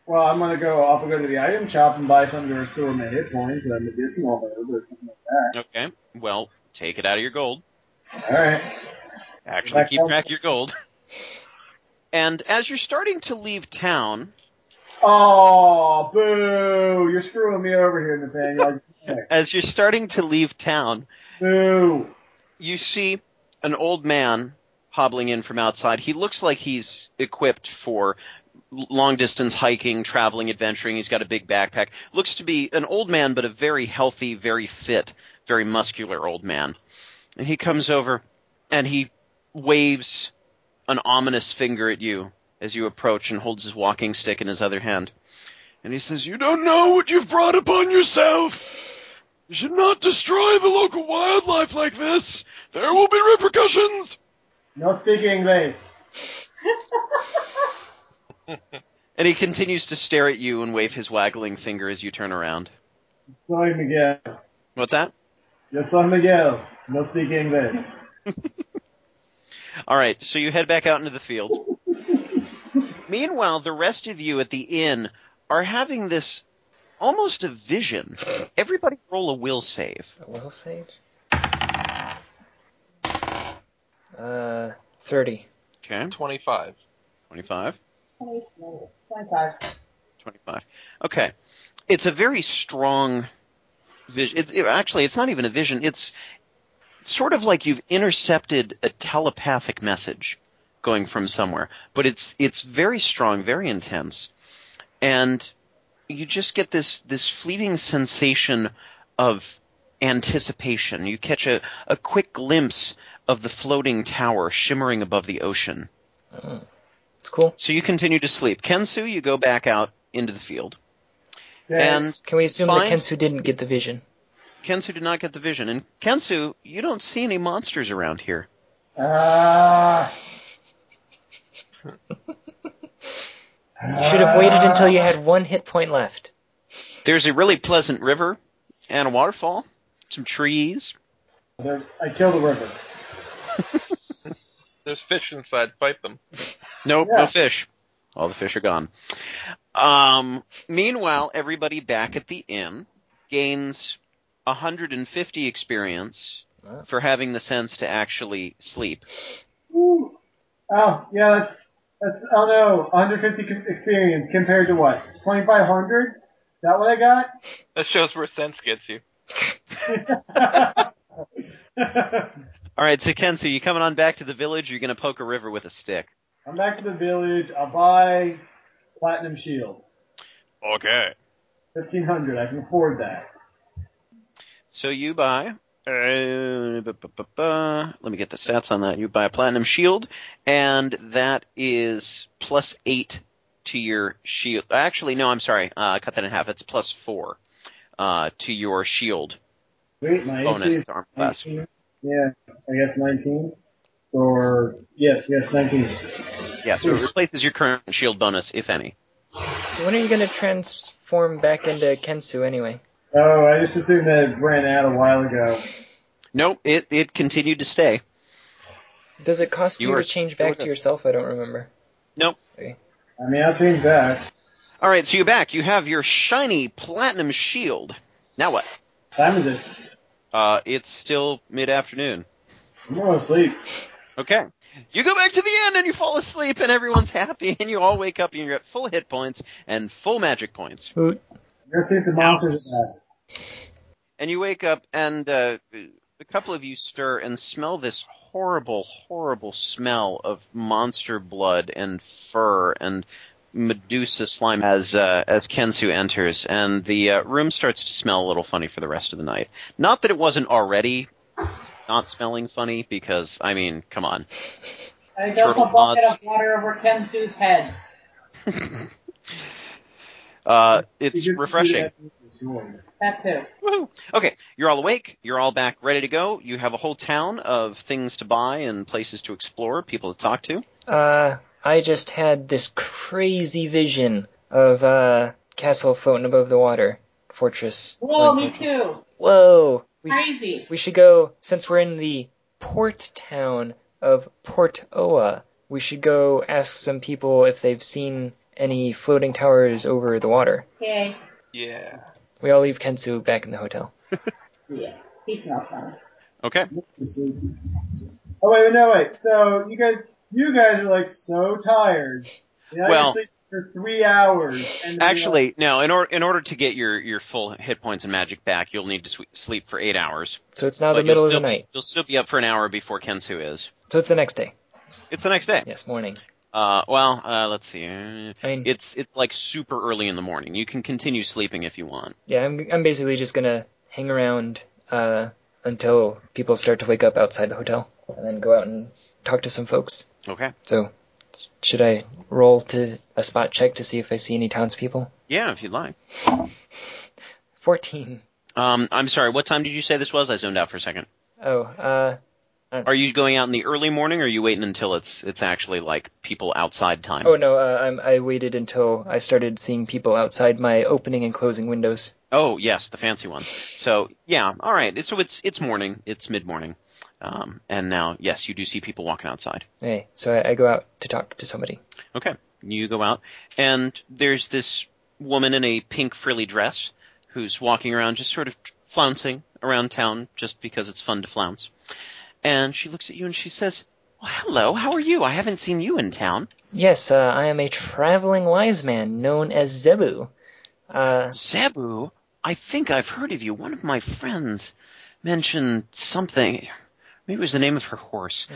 Well, I'm gonna go. I'll go to the item shop and buy something to restore my hit points, a medicinal herb or something like that. Okay. Well, take it out of your gold. All right. Actually, Back keep track of your gold. And as you're starting to leave town, Oh, boo! You're screwing me over here, Nathaniel. as you're starting to leave town, boo! you see an old man hobbling in from outside. He looks like he's equipped for long distance hiking, traveling, adventuring. He's got a big backpack. Looks to be an old man, but a very healthy, very fit, very muscular old man. And he comes over and he waves an ominous finger at you as you approach and holds his walking stick in his other hand. And he says, You don't know what you've brought upon yourself. You should not destroy the local wildlife like this. There will be repercussions. No speaking English. [laughs] And he continues to stare at you and wave his waggling finger as you turn around. Soy Miguel. What's that? Yo soy Miguel. No speaking English. [laughs] All right, so you head back out into the field. Meanwhile, the rest of you at the inn are having this almost a vision. [sighs] Everybody roll a will save. A will save? Uh, 30. Okay, 25. 25. 25. 25. Okay. It's a very strong vision. It's it, actually it's not even a vision. It's sort of like you've intercepted a telepathic message going from somewhere, but it's it's very strong, very intense. And you just get this this fleeting sensation of anticipation. You catch a, a quick glimpse of the floating tower shimmering above the ocean. It's cool. So you continue to sleep. Kensu, you go back out into the field. Okay. And Can we assume Fine. that Kensu didn't get the vision? Kensu did not get the vision. And Kensu, you don't see any monsters around here. Ah. You should have waited until you had one hit point left. There's a really pleasant river and a waterfall, some trees. There- I killed the river. [laughs] There's fish inside. Fight them. Nope, Yeah. no fish. All the fish are gone. Um, meanwhile, everybody back at the inn gains 150 experience Wow. for having the sense to actually sleep. Ooh. Oh, yeah, that's, that's, oh no, 150 experience compared to what? 2500? Is that what I got? That shows where sense gets you. [laughs] All right, so Kensu, you coming on back to the village? Or you gonna poke a river with a stick? I'm back to the village. I'll buy Platinum Shield. Okay. 1500. I can afford that. So you buy. Uh, bu- bu- bu- bu- let me get the stats on that. You buy a platinum shield, and that is plus eight to your shield. Actually, no, I'm sorry. Uh, cut that in half. It's plus four uh, to your shield Wait, my AC bonus is to arm class. 19? Yeah, I guess 19. Or, yes, yes, 19. Yeah, so it replaces your current shield bonus, if any. So when are you gonna transform back into Kensu anyway? Oh, I just assumed that it ran out a while ago. Nope, it it continued to stay. Does it cost You you, are to change back to yourself? I don't remember. Nope. I mean, I'll change back. All right, so you're back. You have your shiny platinum shield. Now what? Time is it? Uh, it's still mid afternoon. I'm going to sleep. Okay. You go back to the inn and you fall asleep and everyone's happy and you all wake up and you're at full hit points and full magic points. Hoot. I'm going to see if the monsters are back. And you wake up and uh, a couple of you stir and smell this horrible, horrible smell of monster blood and fur and Medusa slime as uh, as Kensu enters, and the uh, room starts to smell a little funny for the rest of the night. Not that it wasn't already not smelling funny, because I mean, come on. I dump a bucket mods. of water over Kensu's head. [laughs] Uh, it's You can refreshing. That this morning. That too. Okay, you're all awake. You're all back, ready to go. You have a whole town of things to buy and places to explore, people to talk to. Uh, I just had this crazy vision of uh castle floating above the water, fortress. Whoa, Island me fortress. too. Whoa! We, Crazy. we should go since we're in the port town of Portoa. We should go ask some people if they've seen any floating towers over the water. Okay. Yeah. We all leave Kensu back in the hotel. [laughs] Yeah. He smells funny. Okay. Oh wait, no wait. So you guys, you guys are like so tired. You know, Well- you're for three hours. And then, Actually, no. In order in order to get your your full hit points and magic back, you'll need to swe- sleep for eight hours. So it's now But the middle you'll of the still- night. You'll still be up for an hour before Kensu is. So it's the next day. It's the next day. Yes, morning. Uh, well, uh, let's see. Uh, I mean, It's it's like super early in the morning. You can continue sleeping if you want. yeah, I'm I'm basically just gonna hang around uh until people start to wake up outside the hotel, and then go out and talk to some folks. Okay. So, should I roll to a spot check to see if I see any townspeople? Yeah, if you'd like. [laughs] 14. Um, I'm sorry. What time did you say this was? I zoned out for a second. Oh, uh, Are you going out in the early morning, or are you waiting until it's it's actually like people outside time? oh no, uh, I'm, I waited until I started seeing people outside my opening and closing windows. Oh, yes, the fancy ones. So yeah, all right. So it's it's morning. It's mid morning. Um, and now, yes, you do see people walking outside. Hey, so I, I go out to talk to somebody. Okay. You go out, and there's this woman in a pink frilly dress who's walking around just sort of flouncing around town just because it's fun to flounce. And she looks at you and she says, well, hello, how are you? I haven't seen you in town. Yes, uh, I am a traveling wise man known as Zebu. Uh, Zebu, I think I've heard of you. One of my friends mentioned something. Maybe it was the name of her horse.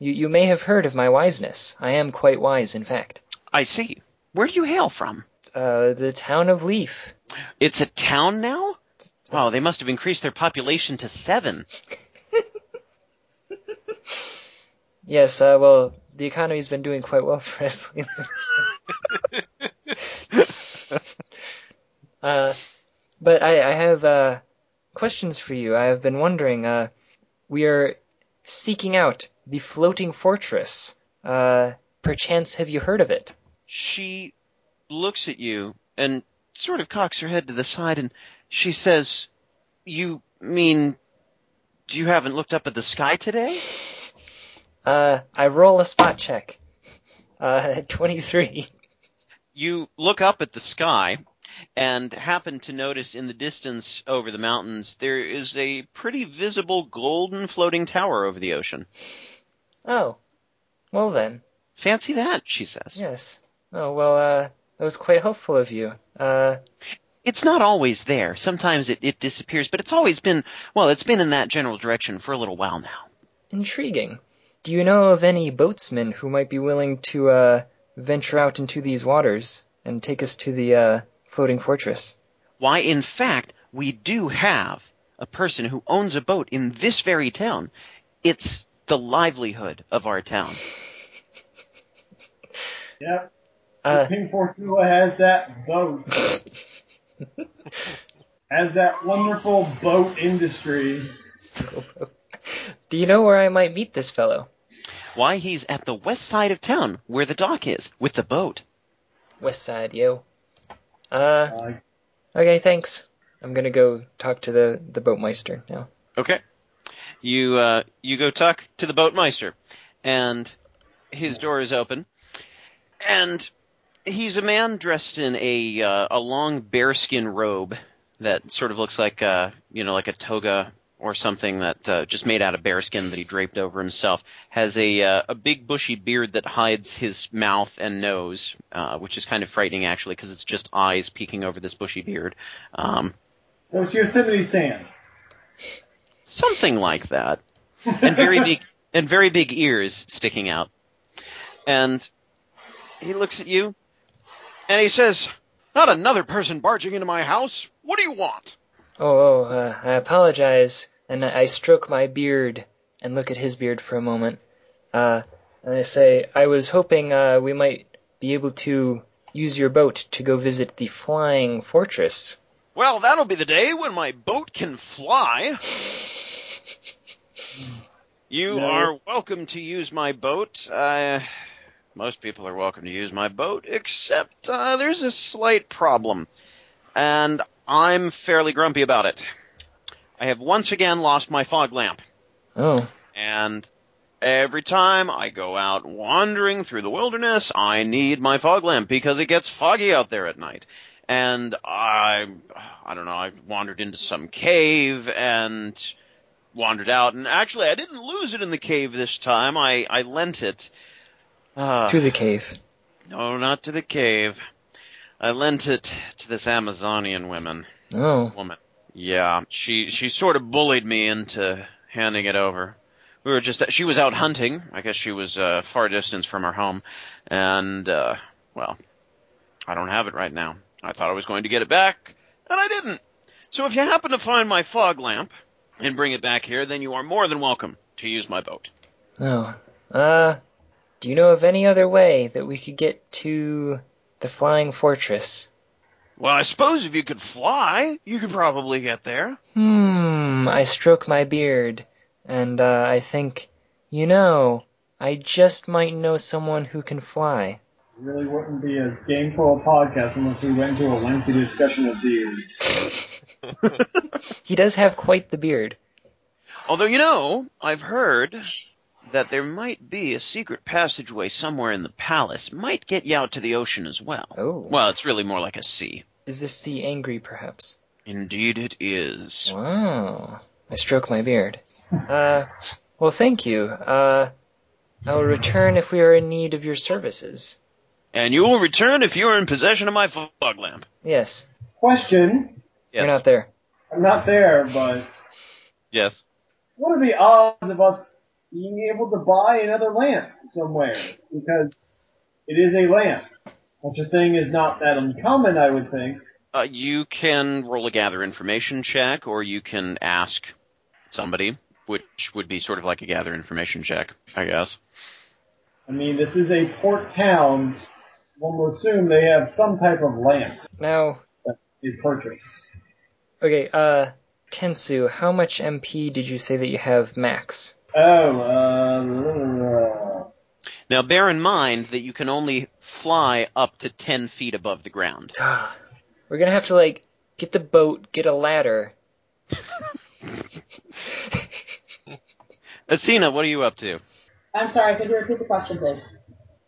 you, you may have heard of my wiseness. I am quite wise, in fact. I see. Where do you hail from? Uh, the town of Leaf. It's a town now? Oh, they must have increased their population to seven. [laughs] Yes, uh, well, the economy's been doing quite well for us lately. [laughs] uh, but I, I have uh, questions for you. I have been wondering. Uh, we are seeking out the floating fortress. Uh, perchance, have you heard of it? She looks at you and sort of cocks her head to the side and she says, You mean do you haven't looked up at the sky today? Uh, I roll a spot check. Uh, [laughs] 23. You look up at the sky and happen to notice in the distance over the mountains there is a pretty visible golden floating tower over the ocean. Oh, well then, Fancy that, she says. yes. Oh, well, uh, that was quite helpful of you. Uh, It's not always there. Sometimes it, it disappears, but it's always been, well, it's been in that general direction for a little while now. Intriguing. Do you know of any boatsmen who might be willing to uh, venture out into these waters and take us to the uh, floating fortress? Why, in fact, we do have a person who owns a boat in this very town. It's the livelihood of our town. [laughs] Yep. Uh, King Fortuna has that boat. [laughs] has that wonderful boat industry. Do you know where I might meet this fellow? Why, he's at the west side of town, where the dock is, with the boat. West side, yo. Uh, okay, thanks. I'm gonna go talk to the the boatmeister now. Okay. You uh, you go talk to the boatmeister, and his door is open, and he's a man dressed in a uh, a long bearskin robe that sort of looks like uh you know like a toga or something that uh, just made out of bearskin that he draped over himself. Has a uh, a big bushy beard that hides his mouth and nose, uh, which is kind of frightening actually because it's just eyes peeking over this bushy beard. Um, it's Yosemite Sam. something like that, and very [laughs] big and very big ears sticking out. And he looks at you, and he says, "Not another person barging into my house. What do you want?" Oh, oh uh, I apologize, and I I stroke my beard and look at his beard for a moment. Uh, and I say, I was hoping uh, we might be able to use your boat to go visit the flying fortress. Well, that'll be the day when my boat can fly. [laughs] You No. are welcome to use my boat. Uh, most people are welcome to use my boat, except uh, there's a slight problem, and I'm fairly grumpy about it. I have once again lost my fog lamp, Oh, and every time I go out wandering through the wilderness, I need my fog lamp because it gets foggy out there at night. And I, I don't know, I wandered into some cave and wandered out, and actually I didn't lose it in the cave this time. I, I lent it. Uh, to the cave. [sighs] no, not to the cave. I lent it to this Amazonian woman Oh, woman. Yeah, she she sort of bullied me into handing it over. We were just she was out hunting. I guess she was uh, far distance from her home, and uh, well, I don't have it right now. I thought I was going to get it back, and I didn't. So if you happen to find my fog lamp, and bring it back here, then you are more than welcome to use my boat. Oh. Uh, do you know of any other way that we could get to the Flying Fortress? Well, I suppose if you could fly, you could probably get there. Hmm, I stroke my beard, and uh, I think, you know, I just might know someone who can fly. It really wouldn't be a gameful podcast unless we went into a lengthy discussion of beards. [laughs] He does have quite the beard. Although, you know, I've heard that there might be a secret passageway somewhere in the palace. Might get you out to the ocean as well. Oh. Well, it's really more like a sea. Is this sea angry, perhaps? Indeed it is. Wow. I stroke my beard. Uh, well, thank you. Uh, I will return if we are in need of your services. And you will return if you are in possession of my fog lamp. Yes, Question. Yes. you're not there. I'm not there, but Yes. what are the odds of us being able to buy another lamp somewhere? Because it is a lamp. Such a thing is not that uncommon, I would think. Uh, you can roll a gather information check, or you can ask somebody, which would be sort of like a gather information check, I guess. I mean, this is a port town. One would assume they have some type of lamp Now, that they purchase. okay, uh, Kensu, how much MP did you say that you have max? Oh, uh, Now, bear in mind that you can only fly up to 10 feet above the ground. [sighs] We're gonna have to, like, get the boat, get a ladder. [laughs] Asina, what are you up to? I'm sorry, could you repeat the question, please?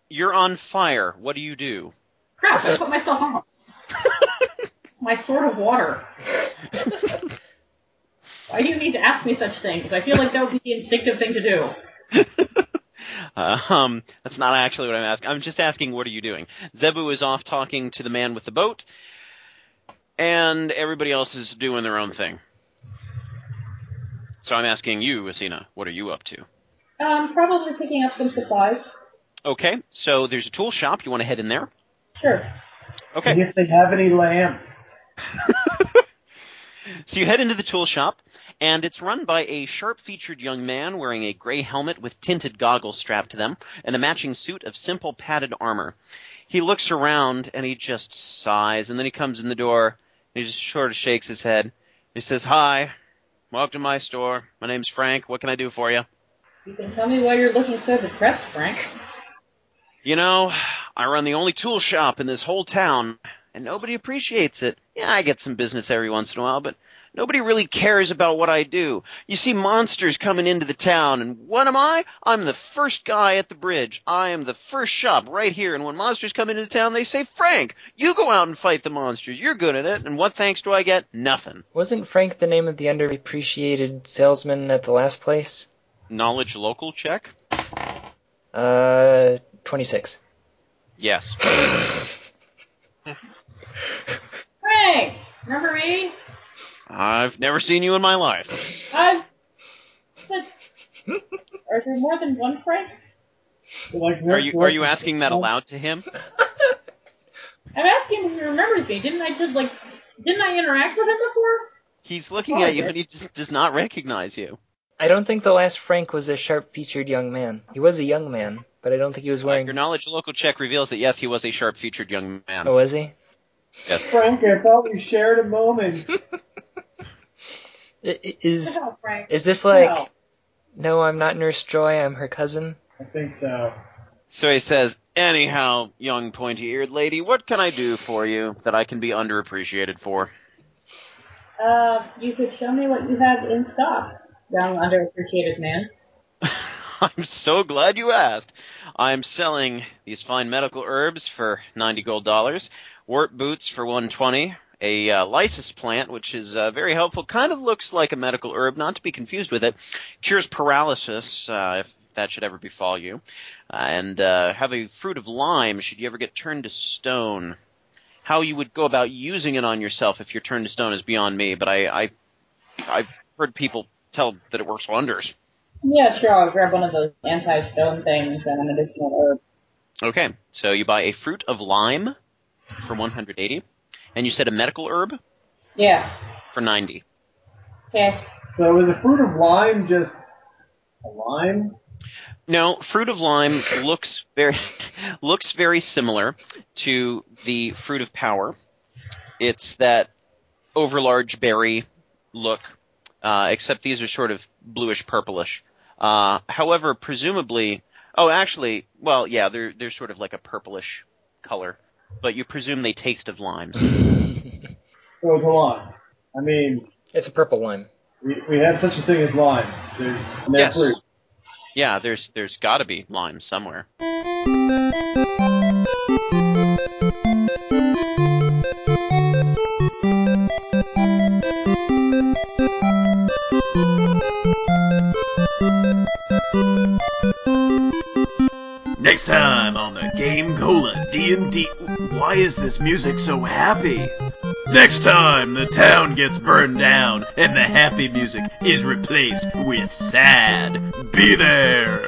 You're on fire. What do you do? Crap, I put myself on. My [laughs] sword of water. [laughs] Why do you need to ask me such things? I feel like that would be the instinctive thing to do. Uh, [laughs] um, that's not actually what I'm asking. I'm just asking, what are you doing? Zebu is off talking to the man with the boat, and everybody else is doing their own thing. So I'm asking you, Asina, what are you up to? Um, probably picking up some supplies. Okay, so there's a tool shop. You want to head in there? Sure. Okay. see if they have any lamps. [laughs] So you head into the tool shop, and it's run by a sharp-featured young man wearing a gray helmet with tinted goggles strapped to them, and a matching suit of simple padded armor. He looks around, and he just sighs, and then he comes in the door, and he just sort of shakes his head. He says, Hi, welcome to my store. My name's Frank. What can I do for you? You can tell me why you're looking so depressed, Frank. You know, I run the only tool shop in this whole town, and nobody appreciates it. Yeah, I get some business every once in a while, but nobody really cares about what I do. You see monsters coming into the town, and what am I? I'm the first guy at the bridge. I am the first shop right here, and when monsters come into town, they say, Frank, you go out and fight the monsters. You're good at it. And what thanks do I get? Nothing. Wasn't Frank the name of the underappreciated salesman at the last place? Knowledge local check? Uh, 26. Yes. [laughs] Frank! Remember me? I've never seen you in my life. I've... Are there more than one Franks? Like, Are you, are you asking that aloud to him? [laughs] I'm asking if he remembers me. Didn't I just, like, didn't I interact with him before? He's looking Oh, at you yes. and he just does not recognize you. I don't think the last Frank was a sharp-featured young man. He was a young man, but I don't think he was wearing. Your knowledge local check reveals that yes, he was a sharp-featured young man. Oh, was he? Yes. Frank, I thought we shared a moment. [laughs] I- i- Is Shut is this like? No. No, I'm not Nurse Joy. I'm her cousin. I think so. So he says, anyhow, young pointy-eared lady, what can I do for you that I can be underappreciated for? Uh, you could show me what you have in stock, young underappreciated man. [laughs] I'm so glad you asked. I'm selling these fine medical herbs for 90 gold dollars, warp boots for 120, a uh, lysis plant, which is uh, very helpful, kind of looks like a medical herb, not to be confused with it, cures paralysis, uh, if that should ever befall you, uh, and uh, have a fruit of lime should you ever get turned to stone. How you would go about using it on yourself if you're turned to stone is beyond me, but I, I I've heard people tell that it works wonders. Yeah, sure, I'll grab one of those anti-stone things and a medicinal herb. Okay, so you buy a fruit of lime for 180, and you said a medical herb Yeah. for 90. Okay. So is the fruit of lime just a lime? No, fruit of lime looks very [laughs] looks very similar to the fruit of power. It's that overlarge berry look, uh, except these are sort of bluish purplish. Uh, however, presumably, oh, actually, well, yeah, they're they're sort of like a purplish color, but you presume they taste of limes. [laughs] So it's a lime. I mean, It's a purple lime. we, we have such a thing as limes. They're, Yes. fruit. Yeah, there's there's got to be limes somewhere. [laughs] Next time on the GameCola D&D. Why is this music so happy? Next time the town gets burned down and the happy music is replaced with sad. Be there.